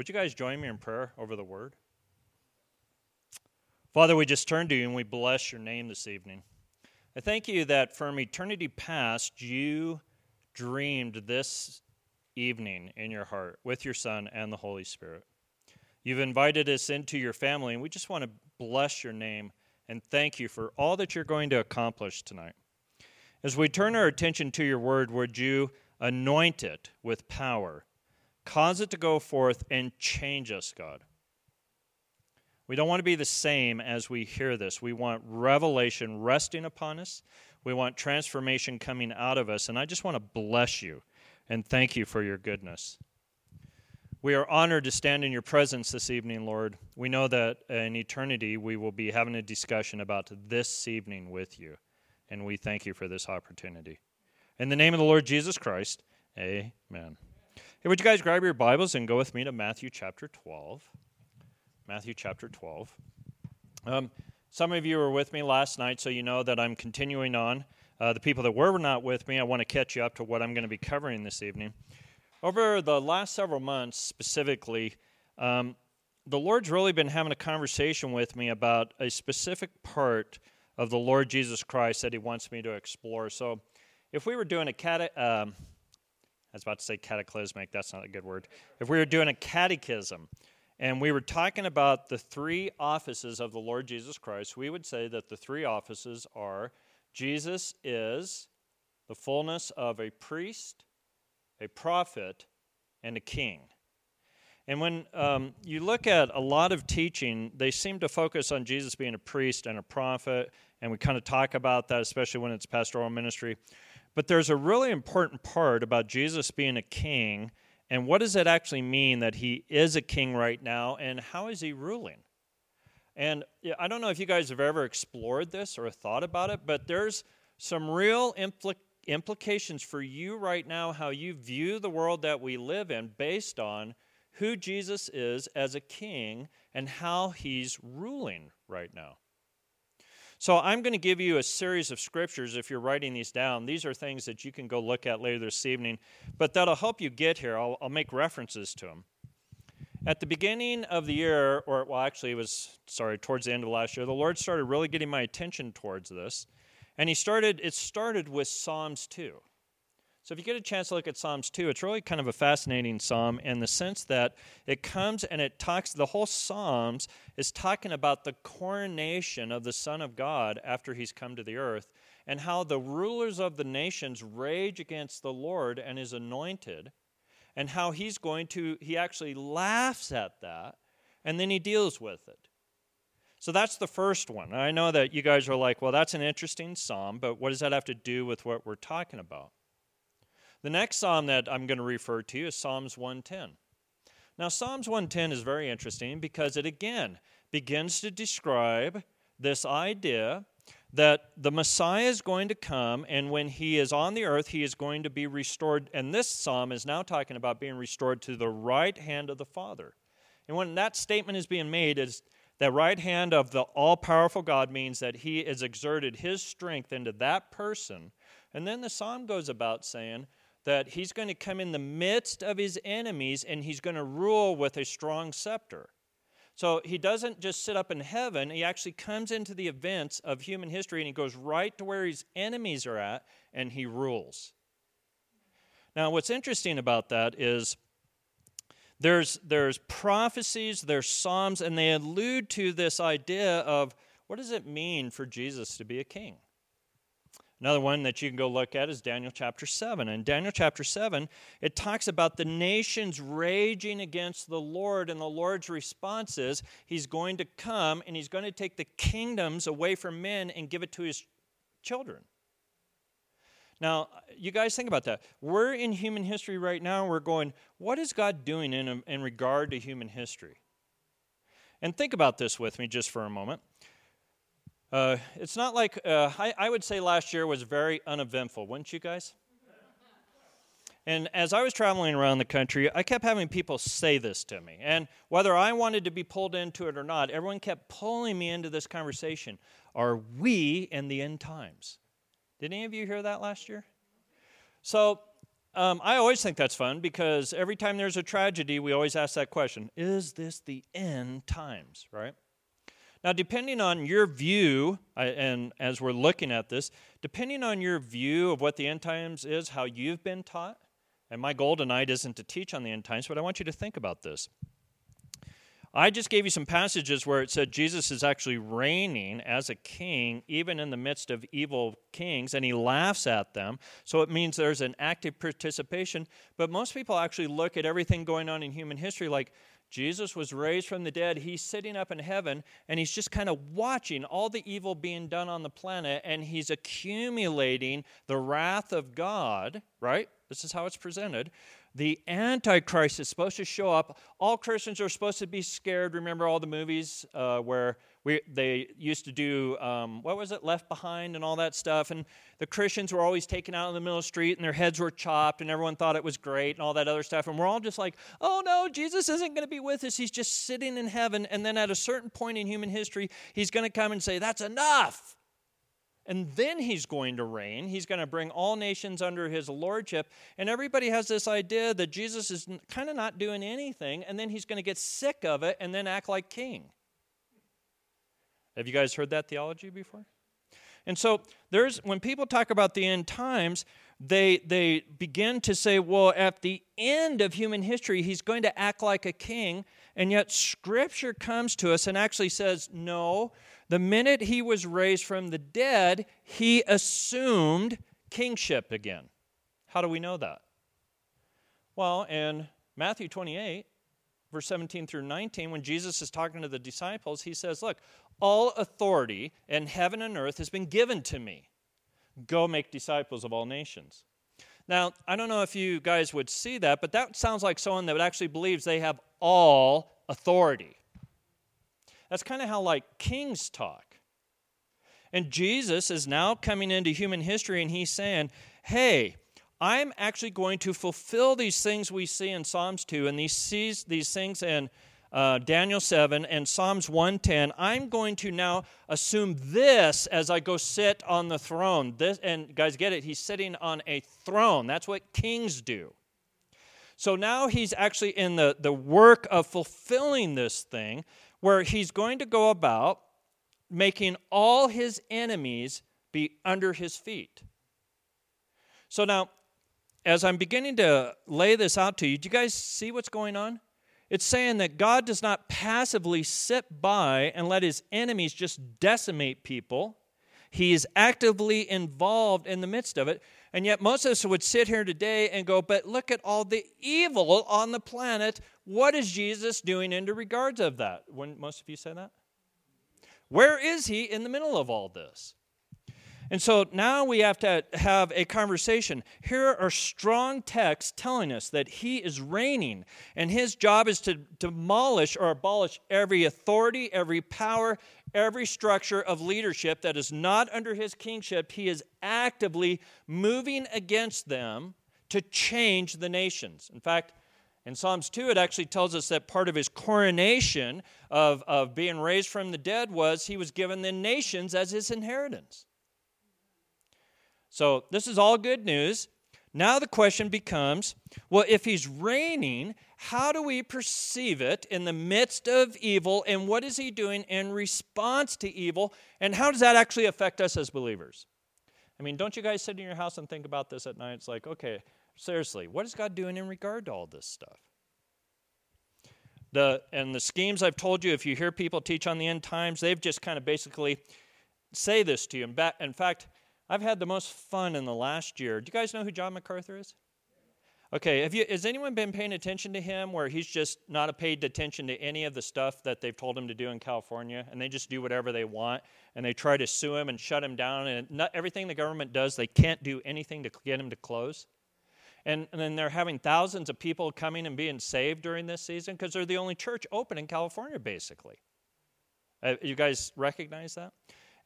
Would you guys join me in prayer over the word? Father, we just turn to you and we bless your name this evening. I thank you that from eternity past, you dreamed this evening in your heart with your Son and the Holy Spirit. You've invited us into your family, and we just want to bless your name and thank you for all that you're going to accomplish tonight. As we turn our attention to your word, would you anoint it with power, cause it to go forth, and change us, God? We don't want to be the same as we hear this. We want revelation resting upon us. We want transformation coming out of us. And I just want to bless you and thank you for your goodness. We are honored to stand in your presence this evening, Lord. We know that in eternity we will be having a discussion about this evening with you, and we thank you for this opportunity. In the name of the Lord Jesus Christ, amen. Hey, would you guys grab your Bibles and go with me to Matthew chapter 12? Matthew chapter 12. Um, some of you were with me last night, so you know that I'm continuing on. Uh, the people that were not with me, I want to catch you up to what I'm going to be covering this evening. Over the last several months, specifically, um, the Lord's really been having a conversation with me about a specific part of the Lord Jesus Christ that He wants me to explore. So, if we were doing a cate- um, I was about to say cataclysmic, that's not a good word. If we were doing a catechism, and we were talking about the three offices of the Lord Jesus Christ. We would say that the three offices are Jesus is the fullness of a priest, a prophet, and a king. And when um, you look at a lot of teaching, they seem to focus on Jesus being a priest and a prophet, and we kind of talk about that, especially when it's pastoral ministry. But there's a really important part about Jesus being a king and what does it actually mean that he is a king right now, and how is he ruling? And I don't know if you guys have ever explored this or thought about it, but there's some real impl- implications for you right now, how you view the world that we live in, based on who Jesus is as a king and how he's ruling right now. So I'm going to give you a series of scriptures if you're writing these down. These are things that you can go look at later this evening, but that'll help you get here. I'll, I'll make references to them. At the beginning of the year, or well, actually, it was, sorry, towards the end of last year, the Lord started really getting my attention towards this. And He started, it started with Psalms 2. So if you get a chance to look at Psalms 2, it's really kind of a fascinating psalm in the sense that it comes and it talks, the whole Psalms is talking about the coronation of the Son of God after he's come to the earth and how the rulers of the nations rage against the Lord and his anointed and how he's going to, he actually laughs at that and then he deals with it. So that's the first one. I know that you guys are like, well, that's an interesting psalm, but what does that have to do with what we're talking about? The next psalm that I'm going to refer to is Psalms 110. Now, Psalms 110 is very interesting because it again begins to describe this idea that the Messiah is going to come, and when he is on the earth, he is going to be restored. And this psalm is now talking about being restored to the right hand of the Father. And when that statement is being made, is that right hand of the all powerful God means that he has exerted his strength into that person. And then the psalm goes about saying, that he's going to come in the midst of his enemies and he's going to rule with a strong scepter. So he doesn't just sit up in heaven, he actually comes into the events of human history and he goes right to where his enemies are at and he rules. Now, what's interesting about that is there's, there's prophecies, there's psalms, and they allude to this idea of what does it mean for Jesus to be a king? Another one that you can go look at is Daniel chapter 7. In Daniel chapter 7, it talks about the nations raging against the Lord, and the Lord's response is he's going to come and he's going to take the kingdoms away from men and give it to his children. Now, you guys think about that. We're in human history right now, we're going, what is God doing in, in regard to human history? And think about this with me just for a moment. Uh, it's not like, uh, I, I would say last year was very uneventful, wouldn't you guys? And as I was traveling around the country, I kept having people say this to me. And whether I wanted to be pulled into it or not, everyone kept pulling me into this conversation. Are we in the end times? Did any of you hear that last year? So um, I always think that's fun because every time there's a tragedy, we always ask that question Is this the end times, right? Now, depending on your view, and as we're looking at this, depending on your view of what the end times is, how you've been taught, and my goal tonight isn't to teach on the end times, but I want you to think about this. I just gave you some passages where it said Jesus is actually reigning as a king, even in the midst of evil kings, and he laughs at them. So it means there's an active participation. But most people actually look at everything going on in human history like Jesus was raised from the dead. He's sitting up in heaven, and he's just kind of watching all the evil being done on the planet, and he's accumulating the wrath of God, right? This is how it's presented the Antichrist is supposed to show up. All Christians are supposed to be scared. Remember all the movies uh, where we, they used to do, um, what was it, Left Behind and all that stuff. And the Christians were always taken out in the middle of the street and their heads were chopped and everyone thought it was great and all that other stuff. And we're all just like, oh no, Jesus isn't going to be with us. He's just sitting in heaven. And then at a certain point in human history, he's going to come and say, that's enough. And then he's going to reign. He's going to bring all nations under his lordship. And everybody has this idea that Jesus is kind of not doing anything, and then he's going to get sick of it and then act like king. Have you guys heard that theology before? And so there's when people talk about the end times, they they begin to say, well, at the end of human history, he's going to act like a king, and yet scripture comes to us and actually says, no, the minute he was raised from the dead, he assumed kingship again. How do we know that? Well, in Matthew 28, verse 17 through 19, when Jesus is talking to the disciples, he says, Look, all authority in heaven and earth has been given to me. Go make disciples of all nations. Now, I don't know if you guys would see that, but that sounds like someone that actually believes they have all authority. That's kind of how like kings talk. And Jesus is now coming into human history and he's saying, hey, I'm actually going to fulfill these things we see in Psalms 2 and these, these things in uh, Daniel 7 and Psalms 110. I'm going to now assume this as I go sit on the throne. This, and guys, get it? He's sitting on a throne. That's what kings do. So now he's actually in the, the work of fulfilling this thing where he's going to go about making all his enemies be under his feet. So now, as I'm beginning to lay this out to you, do you guys see what's going on? It's saying that God does not passively sit by and let his enemies just decimate people. He is actively involved in the midst of it. And yet, most of us would sit here today and go, But look at all the evil on the planet. What is Jesus doing in regards of that? When most of you say that? Where is he in the middle of all this? And so now we have to have a conversation. Here are strong texts telling us that he is reigning, and his job is to demolish or abolish every authority, every power, every structure of leadership that is not under his kingship. He is actively moving against them to change the nations. In fact, in Psalms 2, it actually tells us that part of his coronation of, of being raised from the dead was he was given the nations as his inheritance. So, this is all good news. Now the question becomes well, if he's reigning, how do we perceive it in the midst of evil? And what is he doing in response to evil? And how does that actually affect us as believers? I mean, don't you guys sit in your house and think about this at night? It's like, okay, seriously, what is God doing in regard to all this stuff? The, and the schemes I've told you, if you hear people teach on the end times, they've just kind of basically say this to you. In fact, I've had the most fun in the last year. Do you guys know who John MacArthur is? Okay, have you, has anyone been paying attention to him where he's just not paid attention to any of the stuff that they've told him to do in California and they just do whatever they want and they try to sue him and shut him down and not everything the government does, they can't do anything to get him to close? And, and then they're having thousands of people coming and being saved during this season because they're the only church open in California, basically. Uh, you guys recognize that?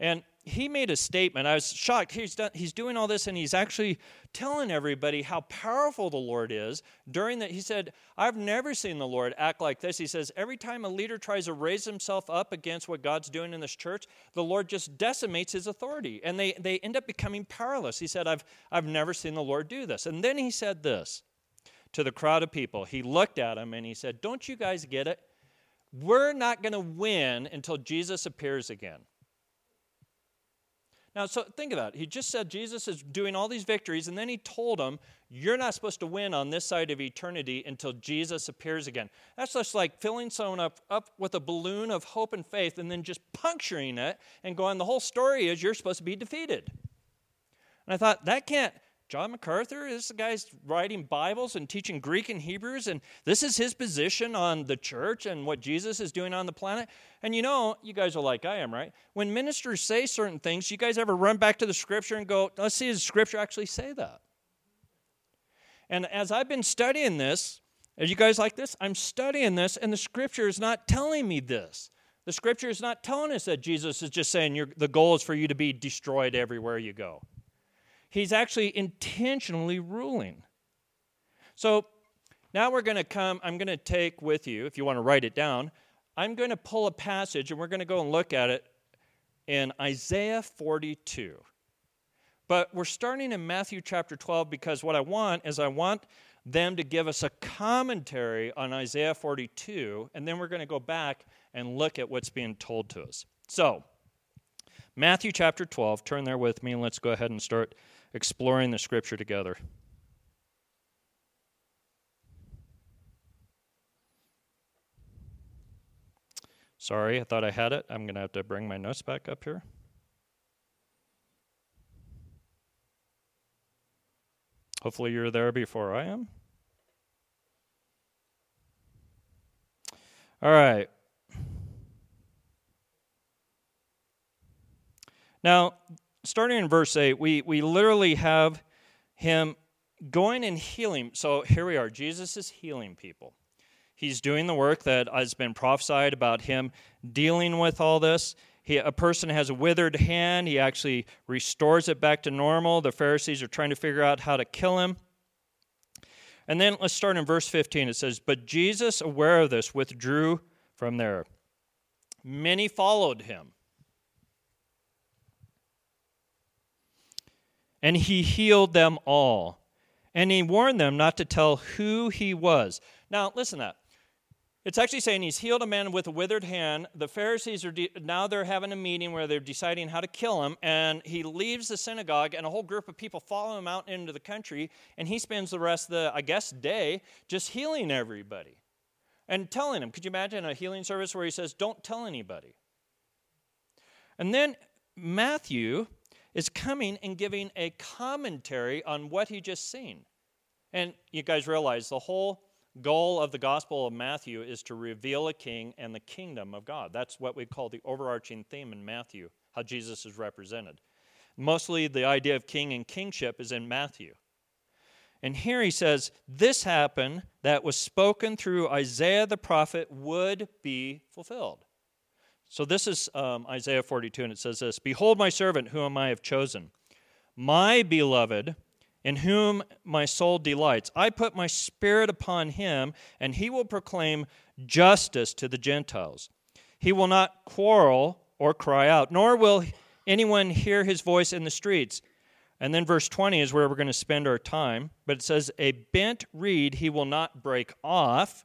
And he made a statement. I was shocked. He's, done, he's doing all this and he's actually telling everybody how powerful the Lord is. During that, he said, I've never seen the Lord act like this. He says, every time a leader tries to raise himself up against what God's doing in this church, the Lord just decimates his authority and they, they end up becoming powerless. He said, I've, I've never seen the Lord do this. And then he said this to the crowd of people. He looked at them and he said, Don't you guys get it? We're not going to win until Jesus appears again. Now, so think about it. He just said Jesus is doing all these victories, and then he told them, You're not supposed to win on this side of eternity until Jesus appears again. That's just like filling someone up, up with a balloon of hope and faith and then just puncturing it and going, The whole story is you're supposed to be defeated. And I thought, that can't, John MacArthur, this guy's writing Bibles and teaching Greek and Hebrews, and this is his position on the church and what Jesus is doing on the planet. And you know, you guys are like I am, right? When ministers say certain things, you guys ever run back to the scripture and go, let's see, does the scripture actually say that? And as I've been studying this, are you guys like this? I'm studying this, and the scripture is not telling me this. The scripture is not telling us that Jesus is just saying the goal is for you to be destroyed everywhere you go. He's actually intentionally ruling. So now we're going to come, I'm going to take with you, if you want to write it down, I'm going to pull a passage and we're going to go and look at it in Isaiah 42. But we're starting in Matthew chapter 12 because what I want is I want them to give us a commentary on Isaiah 42, and then we're going to go back and look at what's being told to us. So, Matthew chapter 12, turn there with me, and let's go ahead and start exploring the scripture together. Sorry, I thought I had it. I'm going to have to bring my notes back up here. Hopefully, you're there before I am. All right. Now, starting in verse 8, we, we literally have him going and healing. So here we are. Jesus is healing people. He's doing the work that has been prophesied about him dealing with all this. He, a person has a withered hand. He actually restores it back to normal. The Pharisees are trying to figure out how to kill him. And then let's start in verse 15. It says, But Jesus, aware of this, withdrew from there. Many followed him. And he healed them all. And he warned them not to tell who he was. Now, listen that. It's actually saying he's healed a man with a withered hand. The Pharisees are de- now they're having a meeting where they're deciding how to kill him, and he leaves the synagogue, and a whole group of people follow him out into the country, and he spends the rest of the, I guess, day just healing everybody and telling them. Could you imagine a healing service where he says, "Don't tell anybody"? And then Matthew is coming and giving a commentary on what he just seen. And you guys realize the whole goal of the Gospel of Matthew is to reveal a king and the kingdom of God. That's what we call the overarching theme in Matthew, how Jesus is represented. Mostly the idea of king and kingship is in Matthew. And here he says, This happened that was spoken through Isaiah the prophet would be fulfilled. So this is um, Isaiah 42, and it says this Behold, my servant, whom I have chosen, my beloved, in whom my soul delights. I put my spirit upon him, and he will proclaim justice to the Gentiles. He will not quarrel or cry out, nor will anyone hear his voice in the streets. And then verse 20 is where we're going to spend our time. But it says, A bent reed he will not break off,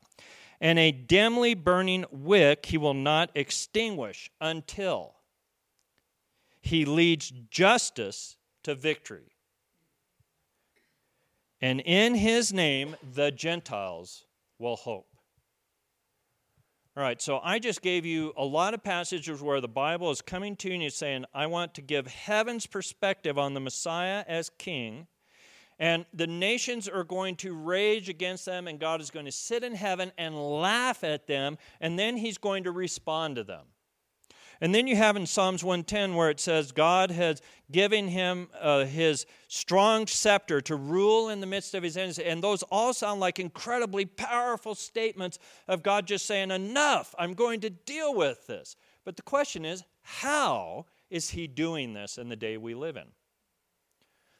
and a dimly burning wick he will not extinguish until he leads justice to victory. And in his name, the Gentiles will hope. All right, so I just gave you a lot of passages where the Bible is coming to you and saying, I want to give heaven's perspective on the Messiah as king and the nations are going to rage against them, and God is going to sit in heaven and laugh at them, and then He's going to respond to them. And then you have in Psalms 110 where it says God has given him uh, his strong scepter to rule in the midst of his enemies. And those all sound like incredibly powerful statements of God just saying, Enough, I'm going to deal with this. But the question is, how is he doing this in the day we live in?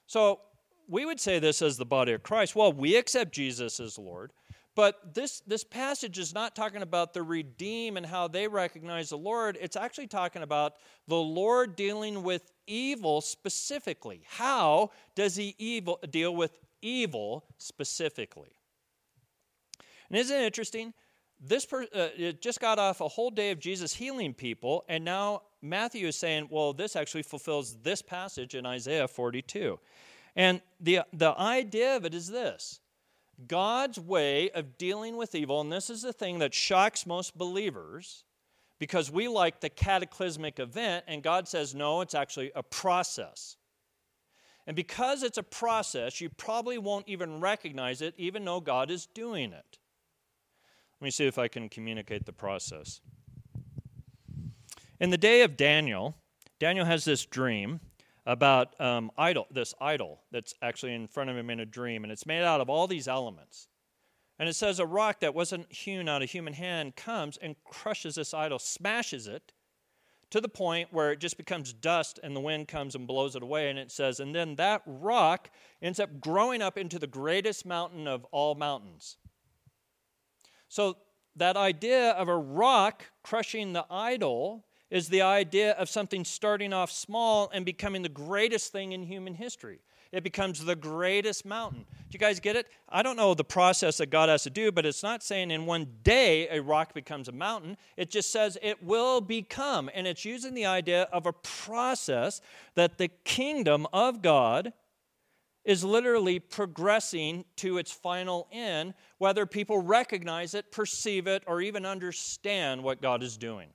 So we would say this as the body of Christ. Well, we accept Jesus as Lord, but this, this passage is not talking about the redeem and how they recognize the Lord. It's actually talking about the Lord dealing with evil specifically. How does he evil, deal with evil specifically? And isn't it interesting? This per, uh, it just got off a whole day of Jesus healing people, and now Matthew is saying, well, this actually fulfills this passage in Isaiah 42. And the, the idea of it is this God's way of dealing with evil, and this is the thing that shocks most believers because we like the cataclysmic event, and God says, no, it's actually a process. And because it's a process, you probably won't even recognize it, even though God is doing it. Let me see if I can communicate the process. In the day of Daniel, Daniel has this dream about um, idol, this idol that's actually in front of him in a dream, and it's made out of all these elements. And it says a rock that wasn't hewn out of human hand comes and crushes this idol, smashes it to the point where it just becomes dust and the wind comes and blows it away. And it says, and then that rock ends up growing up into the greatest mountain of all mountains. So, that idea of a rock crushing the idol is the idea of something starting off small and becoming the greatest thing in human history. It becomes the greatest mountain. Do you guys get it? I don't know the process that God has to do, but it's not saying in one day a rock becomes a mountain. It just says it will become. And it's using the idea of a process that the kingdom of God is literally progressing to its final end, whether people recognize it, perceive it, or even understand what God is doing.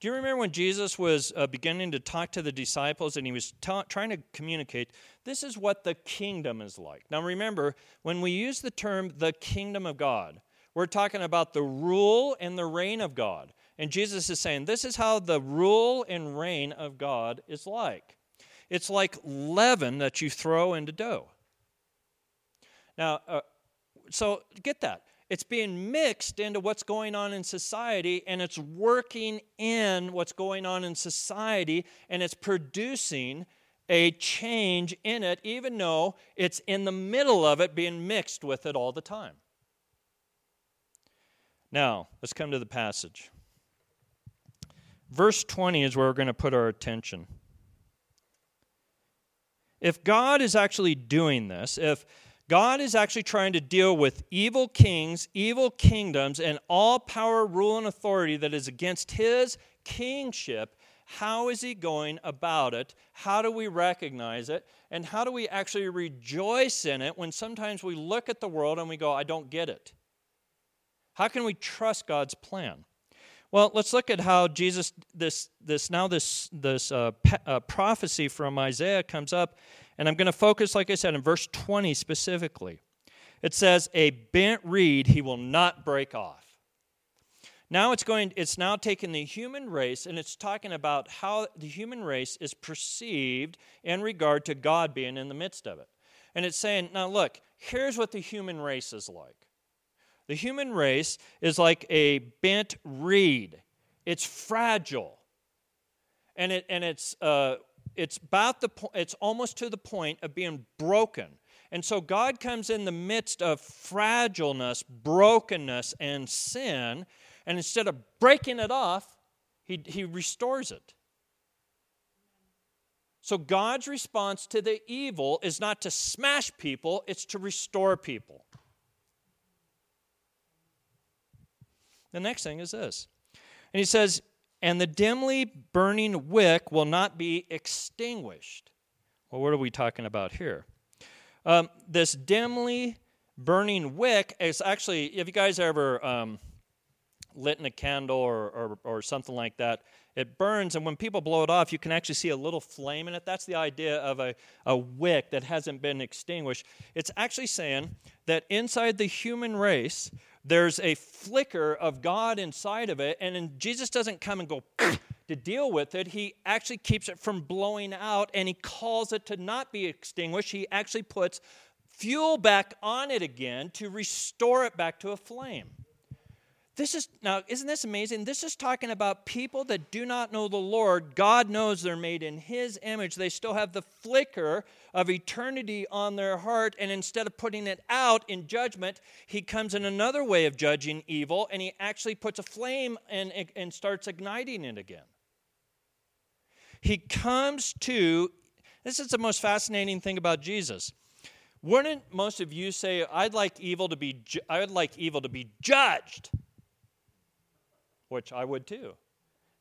Do you remember when Jesus was uh, beginning to talk to the disciples and he was ta- trying to communicate, this is what the kingdom is like? Now remember, when we use the term the kingdom of God, we're talking about the rule and the reign of God. And Jesus is saying, this is how the rule and reign of God is like. It's like leaven that you throw into dough. Now, uh, so get that. It's being mixed into what's going on in society, and it's working in what's going on in society, and it's producing a change in it, even though it's in the middle of it being mixed with it all the time. Now, let's come to the passage. Verse 20 is where we're going to put our attention. If God is actually doing this, if God is actually trying to deal with evil kings, evil kingdoms, and all power, rule, and authority that is against his kingship, how is he going about it? How do we recognize it? And how do we actually rejoice in it when sometimes we look at the world and we go, I don't get it? How can we trust God's plan? Well, let's look at how Jesus this this now this this uh, pe- uh, prophecy from Isaiah comes up, and I'm going to focus, like I said, in verse 20 specifically. It says, "A bent reed he will not break off." Now it's going. It's now taking the human race, and it's talking about how the human race is perceived in regard to God being in the midst of it, and it's saying, "Now look, here's what the human race is like." The human race is like a bent reed. It's fragile. And, it, and it's, uh, it's, about the po- it's almost to the point of being broken. And so God comes in the midst of fragileness, brokenness, and sin, and instead of breaking it off, he, he restores it. So God's response to the evil is not to smash people, it's to restore people. The next thing is this. And he says, and the dimly burning wick will not be extinguished. Well, what are we talking about here? Um, this dimly burning wick is actually, if you guys ever um, lit in a candle or, or, or, something like that, it burns, and when people blow it off, you can actually see a little flame in it. That's the idea of a, a wick that hasn't been extinguished. It's actually saying that inside the human race, there's a flicker of God inside of it, and Jesus doesn't come and go to deal with it. He actually keeps it from blowing out, and he calls it to not be extinguished. He actually puts fuel back on it again to restore it back to a flame. This is now, isn't this amazing? This is talking about people that do not know the Lord. God knows they're made in His image. They still have the flicker of eternity on their heart. And instead of putting it out in judgment, He comes in another way of judging evil, and He actually puts a flame and, and starts igniting it again. He comes to, this is the most fascinating thing about Jesus. Wouldn't most of you say, I'd like evil to be, I would like evil to be judged? Which I would too.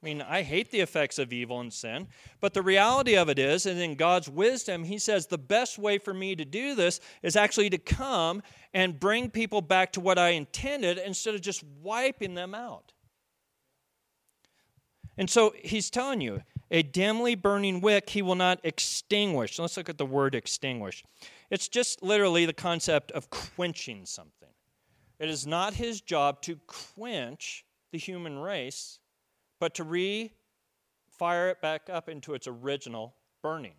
I mean, I hate the effects of evil and sin, but the reality of it is, and in God's wisdom, He says the best way for me to do this is actually to come and bring people back to what I intended instead of just wiping them out. And so He's telling you, a dimly burning wick He will not extinguish. Let's look at the word extinguish. It's just literally the concept of quenching something. It is not His job to quench the human race, but to re fire it back up into its original burning.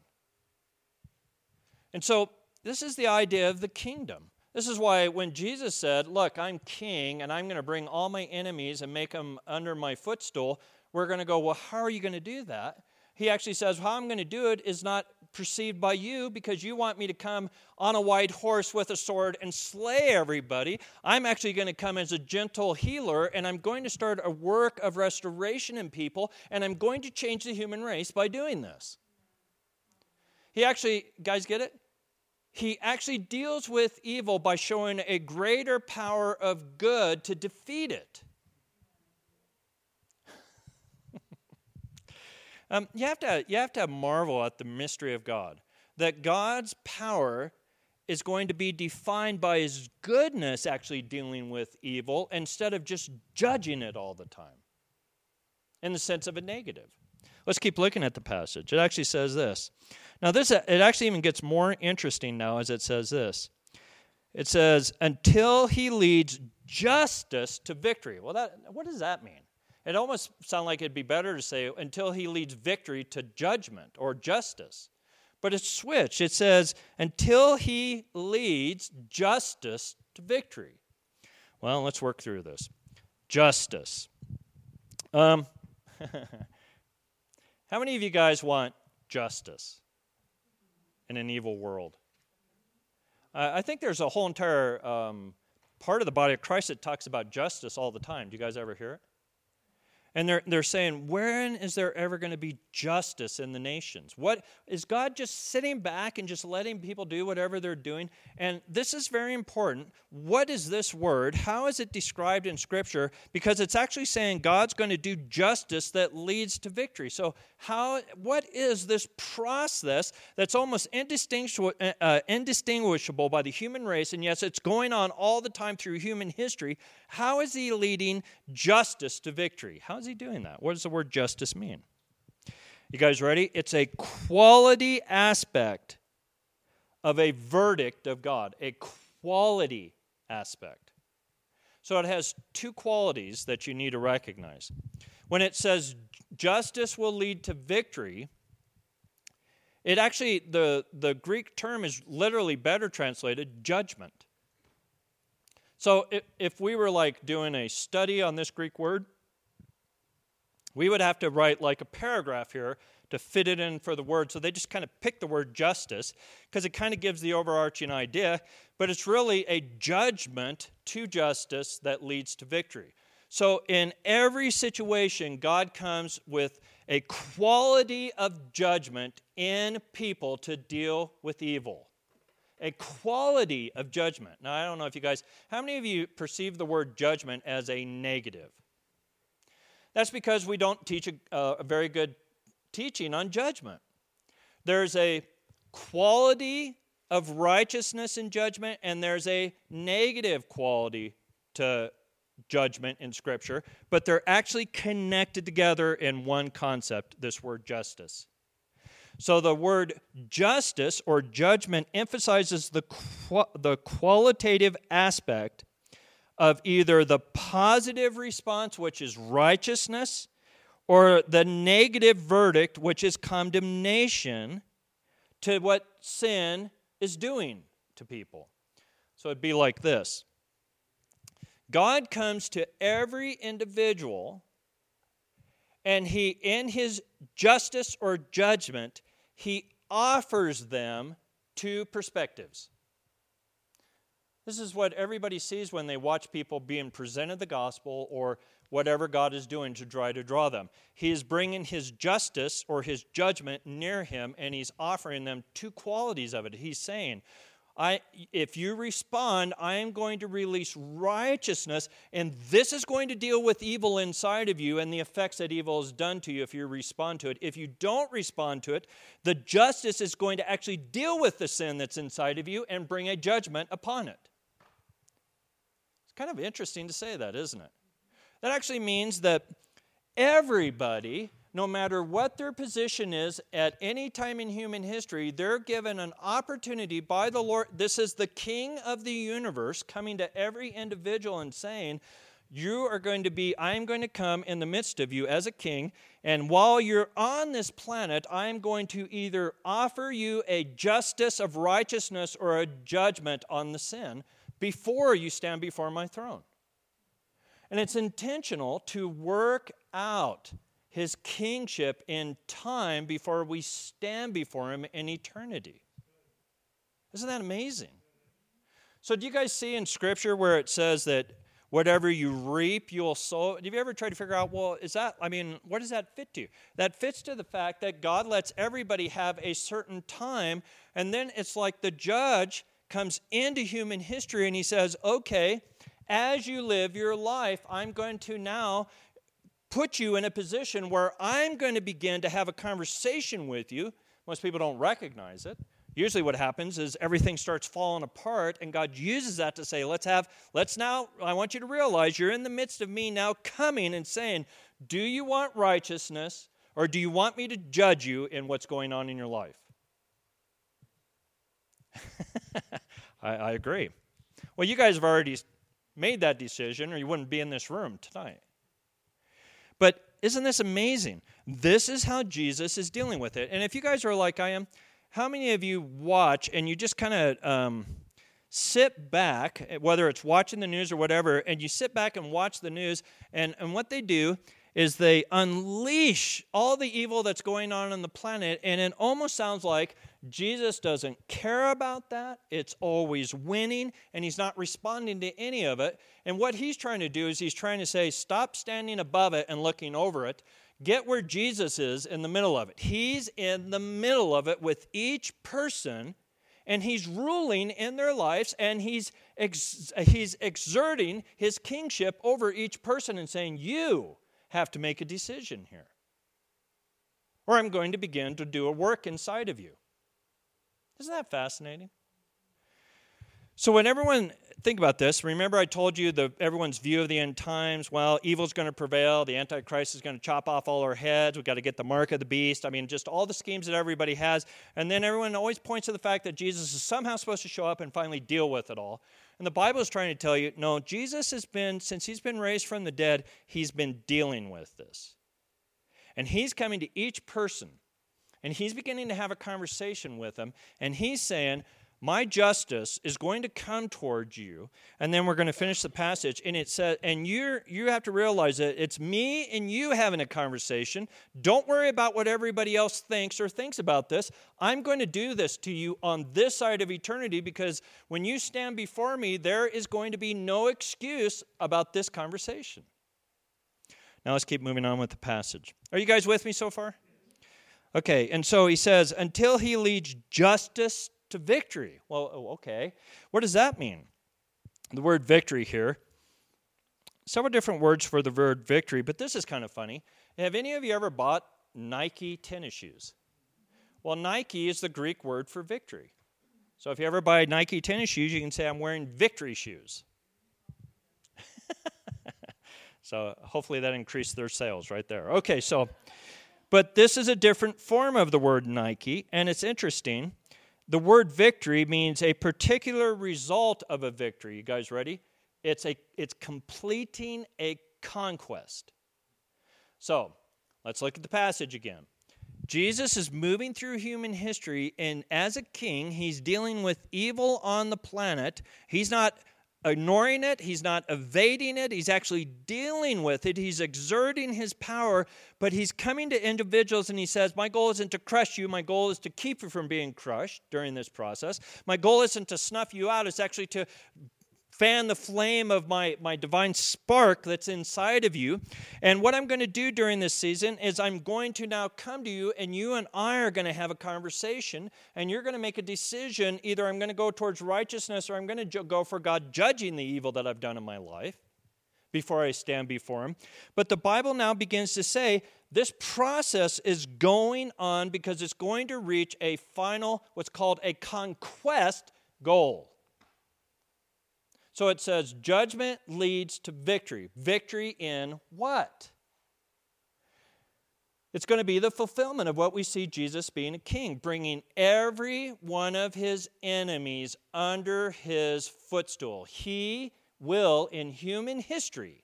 And so, this is the idea of the kingdom. This is why when Jesus said, Look, I'm king and I'm going to bring all my enemies and make them under my footstool, we're going to go, Well, how are you going to do that? He actually says, How I'm going to do it is not perceived by you because you want me to come on a white horse with a sword and slay everybody. I'm actually going to come as a gentle healer and I'm going to start a work of restoration in people and I'm going to change the human race by doing this. He actually, guys, get it? He actually deals with evil by showing a greater power of good to defeat it. Um, you, have to, you have to marvel at the mystery of God, that God's power is going to be defined by his goodness actually dealing with evil instead of just judging it all the time in the sense of a negative. Let's keep looking at the passage. It actually says this. Now this it actually even gets more interesting now as it says this. It says until he leads justice to victory. Well that what does that mean? It almost sounds like it'd be better to say until he leads victory to judgment or justice. But it's switched. It says until he leads justice to victory. Well, let's work through this. Justice. Um, how many of you guys want justice in an evil world? Uh, I think there's a whole entire um, part of the body of Christ that talks about justice all the time. Do you guys ever hear it? And they're, they're saying, when is there ever going to be justice in the nations? What is God just sitting back and just letting people do whatever they're doing? And this is very important. What is this word? How is it described in Scripture? Because it's actually saying God's going to do justice that leads to victory. So, how? What is this process that's almost indistinguishable, uh, uh indistinguishable by the human race? And yes, it's going on all the time through human history. How is He leading justice to victory? How is he doing that? What does the word justice mean? You guys ready? It's a quality aspect of a verdict of God, a quality aspect. So it has two qualities that you need to recognize. When it says justice will lead to victory, it actually, the, the Greek term is literally better translated judgment. So if, if we were like doing a study on this Greek word, we would have to write like a paragraph here to fit it in for the word. So they just kind of pick the word justice because it kind of gives the overarching idea, but it's really a judgment to justice that leads to victory. So in every situation, God comes with a quality of judgment in people to deal with evil. A quality of judgment. Now, I don't know if you guys, how many of you perceive the word judgment as a negative? That's because we don't teach a, a very good teaching on judgment. There's a quality of righteousness in judgment, and there's a negative quality to judgment in Scripture, but they're actually connected together in one concept this word justice. So the word justice or judgment emphasizes the, the qualitative aspect of either the positive response, which is righteousness, or the negative verdict, which is condemnation to what sin is doing to people. So it'd be like this God comes to every individual and he in his justice or judgment he offers them two perspectives. This is what everybody sees when they watch people being presented the gospel or whatever God is doing to try to draw them. He is bringing his justice or his judgment near him, and he's offering them two qualities of it. He's saying, I, if you respond, I am going to release righteousness, and this is going to deal with evil inside of you and the effects that evil has done to you if you respond to it. If you don't respond to it, the justice is going to actually deal with the sin that's inside of you and bring a judgment upon it. Kind of interesting to say that, isn't it? That actually means that everybody no matter what their position is at any time in human history, they're given an opportunity by the Lord. This is the King of the universe coming to every individual and saying, You are going to be, I am going to come in the midst of you as a king. And while you're on this planet, I am going to either offer you a justice of righteousness or a judgment on the sin before you stand before my throne. And it's intentional to work out his kingship in time before we stand before him in eternity. Isn't that amazing? So, do you guys see in Scripture where it says that whatever you reap, you'll sow? Have you ever tried to figure out, well, is that, I mean, what does that fit to? That fits to the fact that God lets everybody have a certain time, and then it's like the judge comes into human history and he says, okay, as you live your life, I'm going to now put you in a position where I'm going to begin to have a conversation with you. Most people don't recognize it. Usually what happens is everything starts falling apart and God uses that to say, "Let's have let's now I want you to realize you're in the midst of me now coming and saying, "Do you want righteousness or do you want me to judge you in what's going on in your life?" I, I agree. Well, you guys have already made that decision or you wouldn't be in this room tonight. But isn't this amazing? This is how Jesus is dealing with it. And if you guys are like I am, how many of you watch and you just kind of um, sit back, whether it's watching the news or whatever, and you sit back and watch the news, and, and what they do is they unleash all the evil that's going on on the planet, and it almost sounds like Jesus doesn't care about that. It's always winning, and he's not responding to any of it. And what he's trying to do is he's trying to say, stop standing above it and looking over it. Get where Jesus is in the middle of it. He's in the middle of it with each person, and he's ruling in their lives, and he's, ex- he's exerting his kingship over each person and saying, You have to make a decision here. Or I'm going to begin to do a work inside of you. Isn't that fascinating? So when everyone think about this, remember I told you the everyone's view of the end times, well, evil's going to prevail, the antichrist is going to chop off all our heads, we've got to get the mark of the beast. I mean, just all the schemes that everybody has. And then everyone always points to the fact that Jesus is somehow supposed to show up and finally deal with it all. And the Bible is trying to tell you, no, Jesus has been since he's been raised from the dead, he's been dealing with this. And he's coming to each person and he's beginning to have a conversation with them. And he's saying, My justice is going to come towards you. And then we're going to finish the passage. And it says, And you you have to realize that it's me and you having a conversation. Don't worry about what everybody else thinks or thinks about this. I'm going to do this to you on this side of eternity because when you stand before me, there is going to be no excuse about this conversation. Now let's keep moving on with the passage. Are you guys with me so far? Okay, and so he says, until he leads justice to victory. Well, oh, okay. What does that mean? The word victory here, several different words for the word victory, but this is kind of funny. Have any of you ever bought Nike tennis shoes? Well, Nike is the Greek word for victory. So if you ever buy Nike tennis shoes, you can say, I'm wearing victory shoes. so hopefully that increased their sales right there. Okay, so. But this is a different form of the word Nike, and it's interesting. The word victory means a particular result of a victory. You guys ready? It's a it's completing a conquest. So, let's look at the passage again. Jesus is moving through human history, and as a king, he's dealing with evil on the planet. He's not ignoring it, he's not evading it, he's actually dealing with it, he's exerting his power, but he's coming to individuals and he says, My goal isn't to crush you, my goal is to keep you from being crushed during this process. My goal isn't to snuff you out, it's actually to fan the flame of my, my divine spark that's inside of you. And what I'm going to do during this season is I'm going to now come to you, and you and I are going to have a conversation, and you're going to make a decision. Either I'm going to go towards righteousness or I'm going to go for God judging the evil that I've done in my life before I stand before Him. But the Bible now begins to say this process is going on because it's going to reach a final, what's called a conquest goal. So it says, judgment leads to victory. Victory in what? It's going to be the fulfillment of what we see Jesus being a king, bringing every one of his enemies under his footstool. He will, in human history,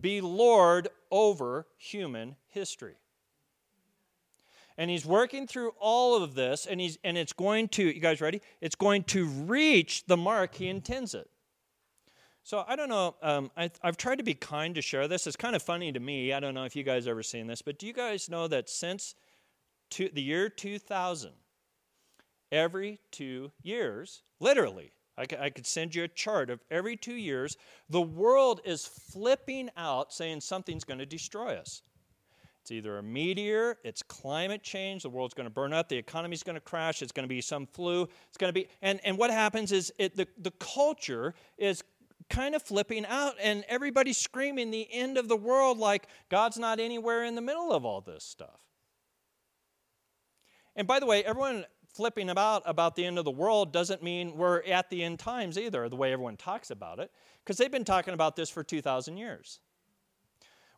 be Lord over human history. And he's working through all of this, and, he's, and it's going to, you guys ready? It's going to reach the mark he intends it. So I don't know. Um, I, have tried to be kind to share this. It's kind of funny to me. I don't know if you guys ever seen this, but do you guys know that since the year 2000, every two years, literally, I could, I could send you a chart of every two years, the world is flipping out saying something's going to destroy us. It's either a meteor, it's climate change, the world's going to burn up, the economy's going to crash, it's going to be some flu, it's going to be, and, and what happens is it, the, the culture is kind of flipping out and everybody's screaming the end of the world like God's not anywhere in the middle of all this stuff. And by the way, everyone flipping about about the end of the world doesn't mean we're at the end times either, the way everyone talks about it, because they've been talking about this for 2,000 years.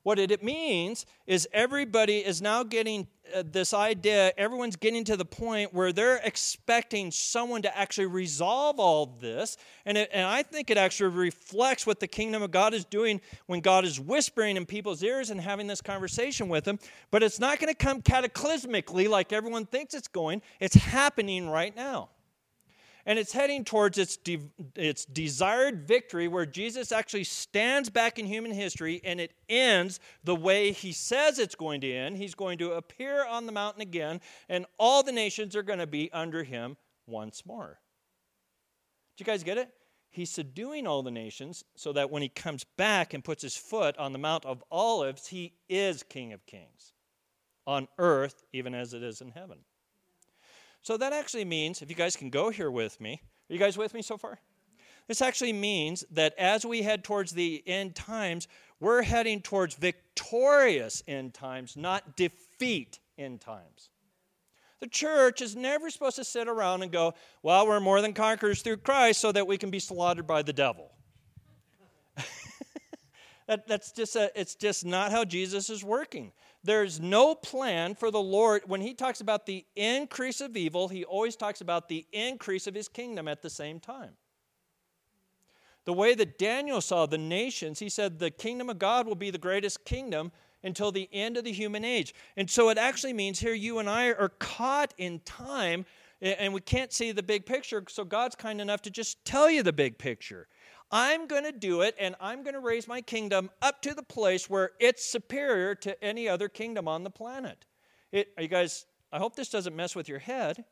What it means is everybody is now getting uh, this idea, everyone's getting to the point where they're expecting someone to actually resolve all this. And, it, and I think it actually reflects what the kingdom of God is doing when God is whispering in people's ears and having this conversation with them. But it's not going to come cataclysmically like everyone thinks it's going, it's happening right now and it's heading towards its, de- its desired victory where Jesus actually stands back in human history and it ends the way he says it's going to end. He's going to appear on the mountain again, and all the nations are going to be under him once more. Do you guys get it? He's subduing all the nations so that when he comes back and puts his foot on the Mount of Olives, he is King of Kings on earth, even as it is in heaven. So that actually means, if you guys can go here with me, are you guys with me so far? This actually means that as we head towards the end times, we're heading towards victorious end times, not defeat end times. The church is never supposed to sit around and go, well, we're more than conquerors through Christ so that we can be slaughtered by the devil. That, that's just a, it's just not how Jesus is working. There's no plan for the Lord. When he talks about the increase of evil, he always talks about the increase of his kingdom at the same time. The way that Daniel saw the nations, he said the kingdom of God will be the greatest kingdom until the end of the human age. And so it actually means here you and I are caught in time and we can't see the big picture. So God's kind enough to just tell you the big picture. I'm going to do it and I'm going to raise my kingdom up to the place where it's superior to any other kingdom on the planet. It, you guys, I hope this doesn't mess with your head.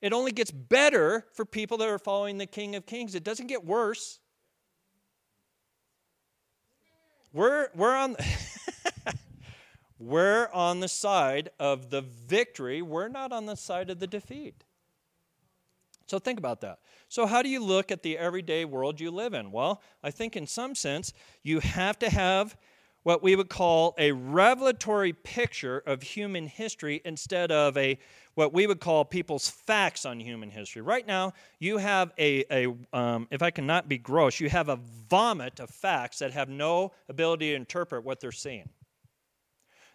It only gets better for people that are following the King of Kings. It doesn't get worse. We're, we're on we're on the side of the victory. We're not on the side of the defeat. So think about that. So, how do you look at the everyday world you live in? Well, I think in some sense, you have to have what we would call a revelatory picture of human history instead of a what we would call people's facts on human history. Right now, you have a, a um, if I cannot be gross, you have a vomit of facts that have no ability to interpret what they're seeing.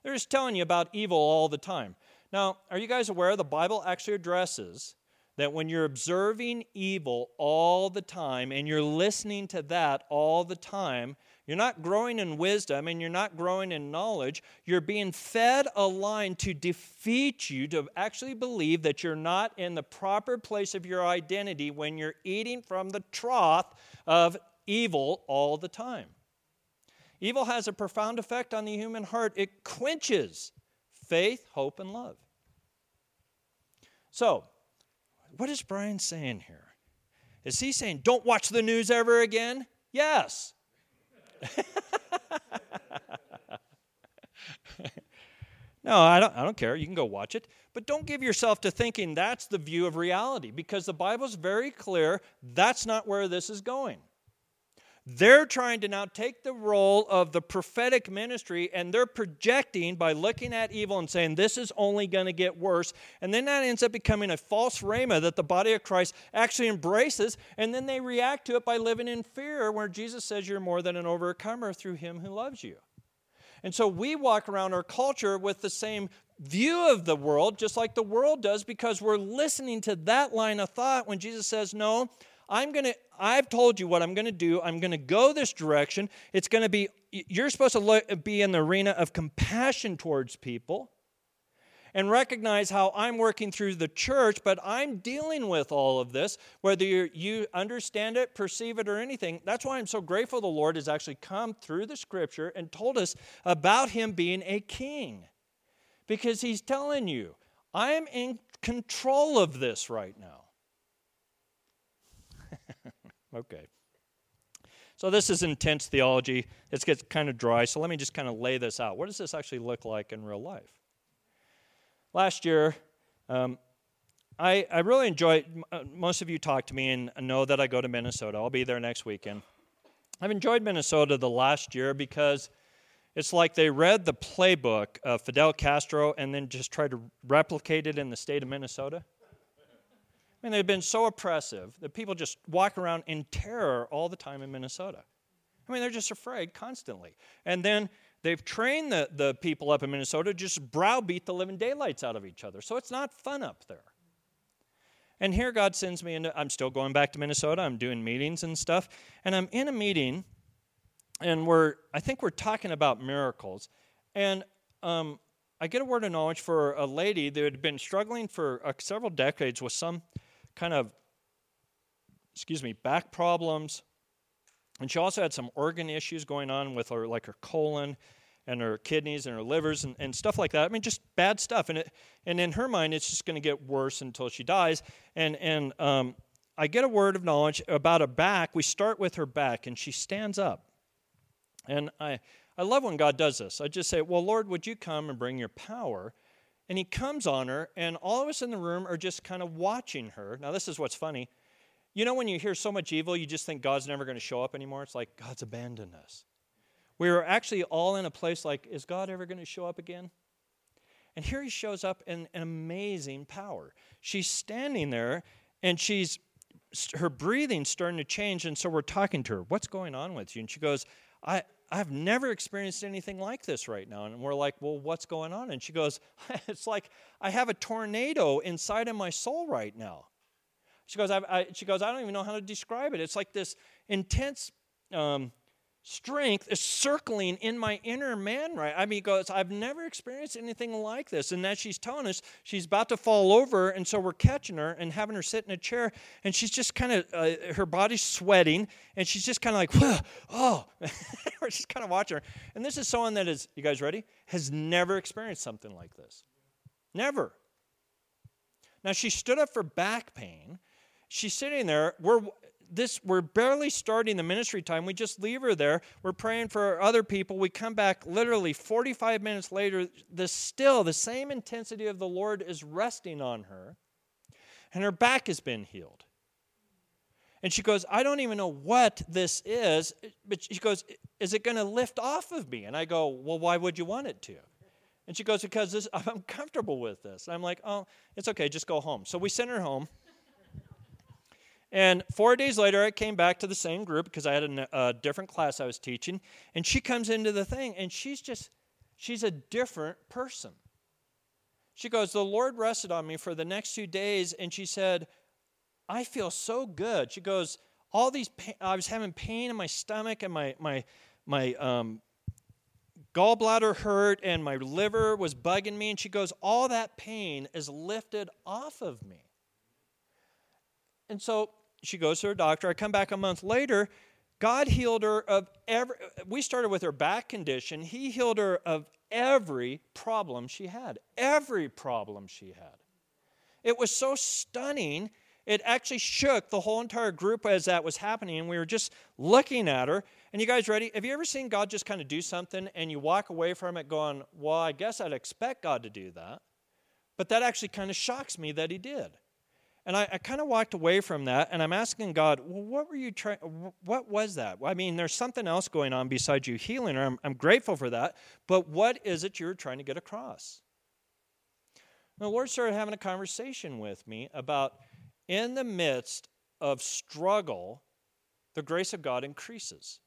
They're just telling you about evil all the time. Now, are you guys aware the Bible actually addresses that when you're observing evil all the time and you're listening to that all the time, you're not growing in wisdom and you're not growing in knowledge. You're being fed a line to defeat you, to actually believe that you're not in the proper place of your identity when you're eating from the trough of evil all the time. Evil has a profound effect on the human heart. It quenches faith, hope, and love. So, what is Brian saying here? Is he saying, don't watch the news ever again? Yes. no, I don't, I don't care. You can go watch it. But don't give yourself to thinking that's the view of reality because the Bible's very clear that's not where this is going. They're trying to now take the role of the prophetic ministry and they're projecting by looking at evil and saying this is only going to get worse. And then that ends up becoming a false rhema that the body of Christ actually embraces. And then they react to it by living in fear, where Jesus says you're more than an overcomer through him who loves you. And so we walk around our culture with the same view of the world, just like the world does, because we're listening to that line of thought when Jesus says, No, I'm going to, I've told you what I'm going to do. I'm going to go this direction. It's going to be, you're supposed to look, be in the arena of compassion towards people and recognize how I'm working through the church, but I'm dealing with all of this, whether you understand it, perceive it, or anything. That's why I'm so grateful the Lord has actually come through the scripture and told us about Him being a king. Because He's telling you, I'm in control of this right now. Okay. So this is intense theology. It gets kind of dry. So let me just kind of lay this out. What does this actually look like in real life? Last year, um, I, I really enjoy. Uh, most of you talk to me and know that I go to Minnesota. I'll be there next weekend. I've enjoyed Minnesota the last year because it's like they read the playbook of Fidel Castro and then just tried to replicate it in the state of Minnesota. Mean, they've been so oppressive that people just walk around in terror all the time in Minnesota. I mean, they're just afraid constantly. And then they've trained the, the people up in Minnesota to just browbeat the living daylights out of each other. So it's not fun up there. And here God sends me into, I'm still going back to Minnesota. I'm doing meetings and stuff. And I'm in a meeting, and we're, I think we're talking about miracles. And um, I get a word of knowledge for a lady that had been struggling for uh, several decades with some kind of, excuse me, back problems. And she also had some organ issues going on with her, like her colon and her kidneys and her livers and, and stuff like that. I mean, just bad stuff. And, it, and in her mind, it's just going to get worse until she dies. And, and um, I get a word of knowledge about a back. We start with her back, and she stands up. And I, I love when God does this. I just say, Well, Lord, would you come and bring your power? And he comes on her, and all of us in the room are just kind of watching her. Now, this is what's funny. You know, when you hear so much evil, you just think God's never going to show up anymore? It's like God's abandoned us. We were actually all in a place like, is God ever going to show up again? And here he shows up in an amazing power. She's standing there, and she's her breathing's starting to change, and so we're talking to her. What's going on with you? And she goes, I, I've never experienced anything like this right now. And we're like, Well, what's going on? And she goes, It's like I have a tornado inside of my soul right now. She goes, I, I she goes, I don't even know how to describe it. It's like this intense um, strength is circling in my inner man right? I mean goes i've never experienced anything like this. And that she's telling us she's about to fall over and so we're catching her and having her sit in a chair and she's just kind of uh, her body's sweating and she's just kind of like oh. We're just kind of watching her. And this is someone that is you guys ready? Has never experienced something like this. Never. Now she stood up for back pain. She's sitting there. We're this we're barely starting the ministry time. We just leave her there. We're praying for other people. We come back literally 45 minutes later the still the same intensity of the lord is resting on her and her back has been healed. And she goes i don't even know what this is but she goes is it going to lift off of me? And i go well why would you want it to? And she goes because this, i'm comfortable with this. I'm like oh it's okay. Just go home. So we send her home and four days later, I came back to the same group because I had a, a, different class I was teaching. And she comes into the thing, and she's just, she's a different person. She goes, The Lord rested on me for the next two days, and she said, I feel so good. She goes, All these, I was having pain in my stomach, and my, my, my um, gallbladder hurt, and my liver was bugging me. And she goes, All that pain is lifted off of me. And so she goes to her doctor. I come back a month later. God healed her of every, we started with her back condition. He healed her of every problem she had. Every problem she had. It was so stunning. It actually shook the whole entire group as that was happening. And we were just looking at her. And you guys ready? Have you ever seen God just kind of do something and you walk away from it going, Well, I guess I'd expect God to do that. But that actually kind of shocks me that He did. And I, I kind of walked away from that, and I'm asking God, well, what were you trying? What was that? I mean, there's something else going on besides you healing her. I'm, I'm grateful for that, but what is it you're trying to get across? And the Lord started having a conversation with me about in the midst of struggle, the grace of God increases.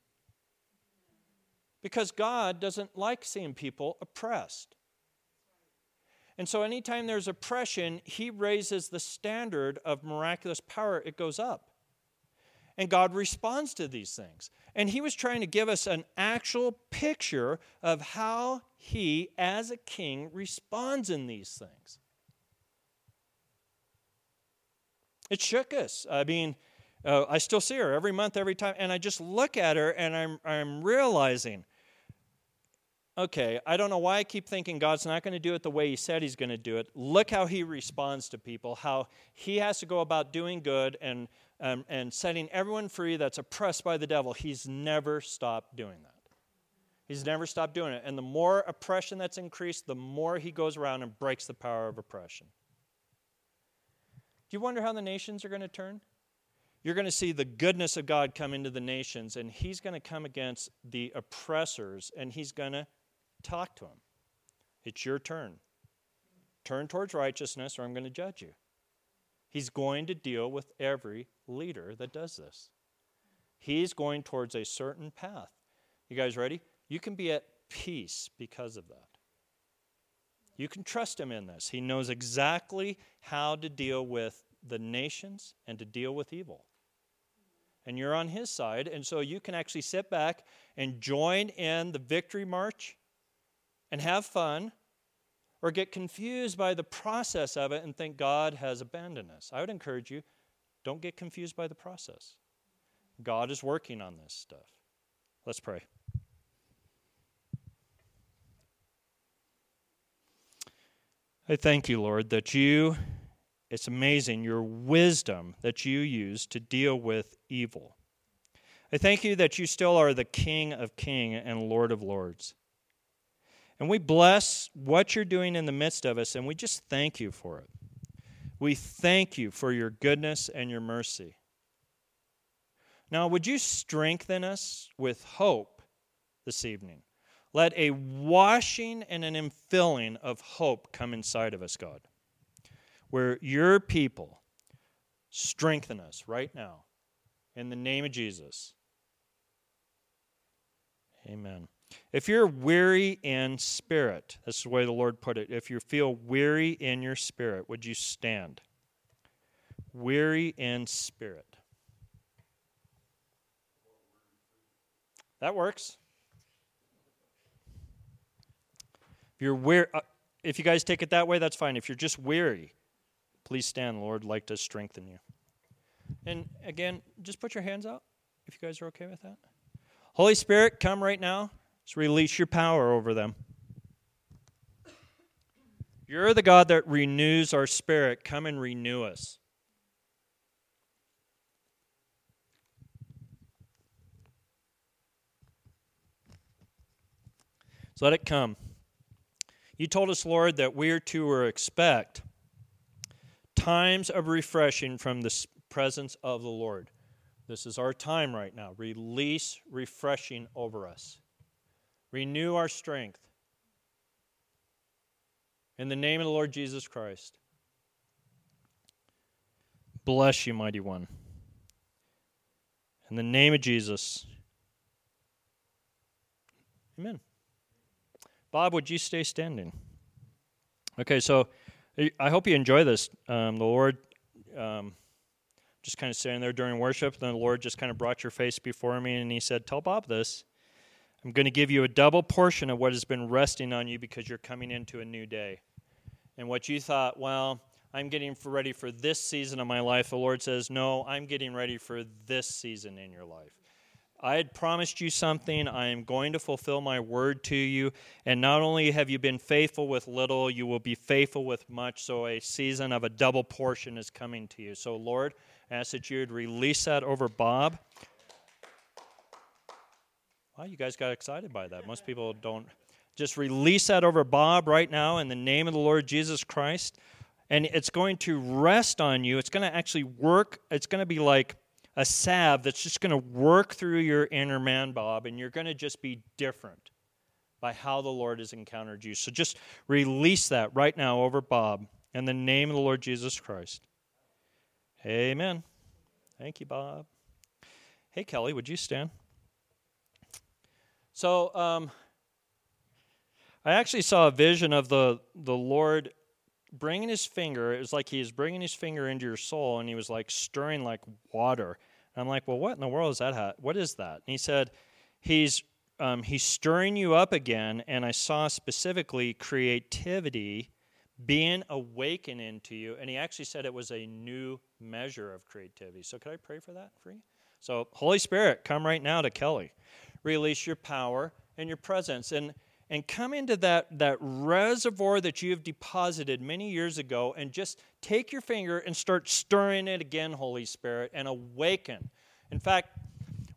Because God doesn't like seeing people oppressed. And so, anytime there's oppression, he raises the standard of miraculous power, it goes up. And God responds to these things. And he was trying to give us an actual picture of how he, as a king, responds in these things. It shook us. I mean, uh, I still see her every month, every time, and I just look at her and I'm, I'm realizing okay, I don't know why I keep thinking God's not going to do it the way He said He's going to do it. Look how He responds to people, how He has to go about doing good and, um, and setting everyone free that's oppressed by the devil. He's never stopped doing that. He's never stopped doing it. And the more oppression that's increased, the more He goes around and breaks the power of oppression. Do you wonder how the nations are going to turn? You're going to see the goodness of God come into the nations, and He's going to come against the oppressors, and He's going to Talk to him. It's your turn. Turn towards righteousness, or I'm going to judge you. He's going to deal with every leader that does this. He's going towards a certain path. You guys ready? You can be at peace because of that. You can trust him in this. He knows exactly how to deal with the nations and to deal with evil. And you're on his side, and so you can actually sit back and join in the victory march and have fun or get confused by the process of it and think God has abandoned us. I would encourage you don't get confused by the process. God is working on this stuff. Let's pray. I thank you, Lord, that you, it's amazing your wisdom that you use to deal with evil. I thank you that you still are the King of King and Lord of lords. And we bless what you're doing in the midst of us, and we just thank you for it. We thank you for your goodness and your mercy. Now, would you strengthen us with hope this evening? Let a washing and an infilling of hope come inside of us, God, where your people strengthen us right now. In the name of Jesus. Amen. If you're weary in spirit, that's the way the Lord put it. If you feel weary in your spirit, would you stand? Weary in spirit. That works. If you're weary, uh, if you guys take it that way, that's fine. If you're just weary, please stand. Lord like to strengthen you. And again, just put your hands out if you guys are okay with that. Holy Spirit, come right now. Just release your power over them. You're the God that renews our spirit. Come and renew us. So let it come. You told us, Lord, that we are to expect times of refreshing from the presence of the Lord. This is our time right now. Release refreshing over us. Renew our strength. In the name of the Lord Jesus Christ. Bless you, mighty one. In the name of Jesus. Amen. Bob, would you stay standing? Okay, so I hope you enjoy this. Um, the Lord um, just kind of standing there during worship, then the Lord just kind of brought your face before me and he said, Tell Bob this. I'm going to give you a double portion of what has been resting on you because you're coming into a new day. And what you thought, well, I'm getting ready for this season of my life, the Lord says, no, I'm getting ready for this season in your life. I had promised you something. I am going to fulfill my word to you. And not only have you been faithful with little, you will be faithful with much. So a season of a double portion is coming to you. So, Lord, I ask that you would release that over Bob. Wow, you guys got excited by that. Most people don't. Just release that over Bob right now in the name of the Lord Jesus Christ. And it's going to rest on you. It's going to actually work. It's going to be like a salve that's just going to work through your inner man, Bob, and you're going to just be different by how the Lord has encountered you. So just release that right now over Bob in the name of the Lord Jesus Christ. Amen. Thank you, Bob. Hey, Kelly, would you stand? So, um, I actually saw a vision of the, the Lord bringing his finger. It was like he was bringing his finger into your soul and he was like stirring like water. And I'm like, well, what in the world is that? What is that? And he said, he's, um, he's stirring you up again. And I saw specifically creativity being awakened into you. And he actually said it was a new measure of creativity. So could I pray for that for you? So, Holy Spirit, come right now to Kelly. Release your power and your presence. And and come into that, that reservoir that you have deposited many years ago and just take your finger and start stirring it again, Holy Spirit, and awaken. In fact,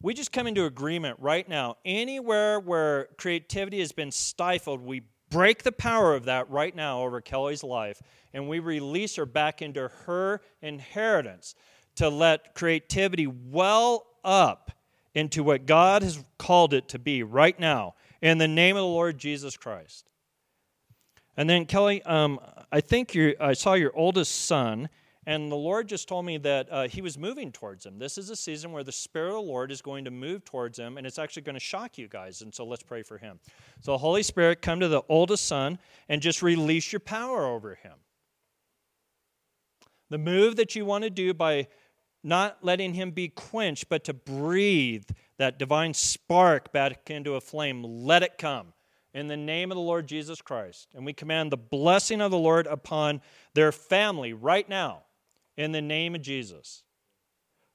we just come into agreement right now. Anywhere where creativity has been stifled, we break the power of that right now over Kelly's life and we release her back into her inheritance to let creativity well up into what God has called it to be right now in the name of the Lord Jesus Christ. And then, Kelly, um, I think I saw your oldest son, and the Lord just told me that uh, he was moving towards him. This is a season where the Spirit of the Lord is going to move towards him, and it's actually going to shock you guys. And so let's pray for him. So, Holy Spirit, come to the oldest son and just release your power over him. The move that you want to do by not letting him be quenched, but to breathe that divine spark back into a flame. Let it come in the name of the Lord Jesus Christ. And we command the blessing of the Lord upon their family right now in the name of Jesus.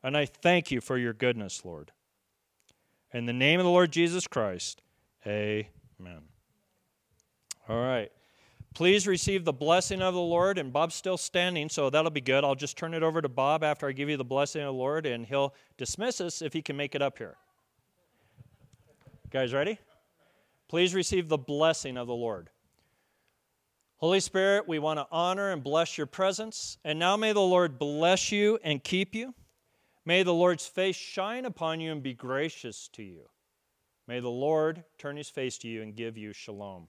And I thank you for your goodness, Lord. In the name of the Lord Jesus Christ, amen. All right. Please receive the blessing of the Lord. And Bob's still standing, so that'll be good. I'll just turn it over to Bob after I give you the blessing of the Lord, and he'll dismiss us if he can make it up here. Guys, ready? Please receive the blessing of the Lord. Holy Spirit, we want to honor and bless your presence. And now may the Lord bless you and keep you. May the Lord's face shine upon you and be gracious to you. May the Lord turn his face to you and give you shalom.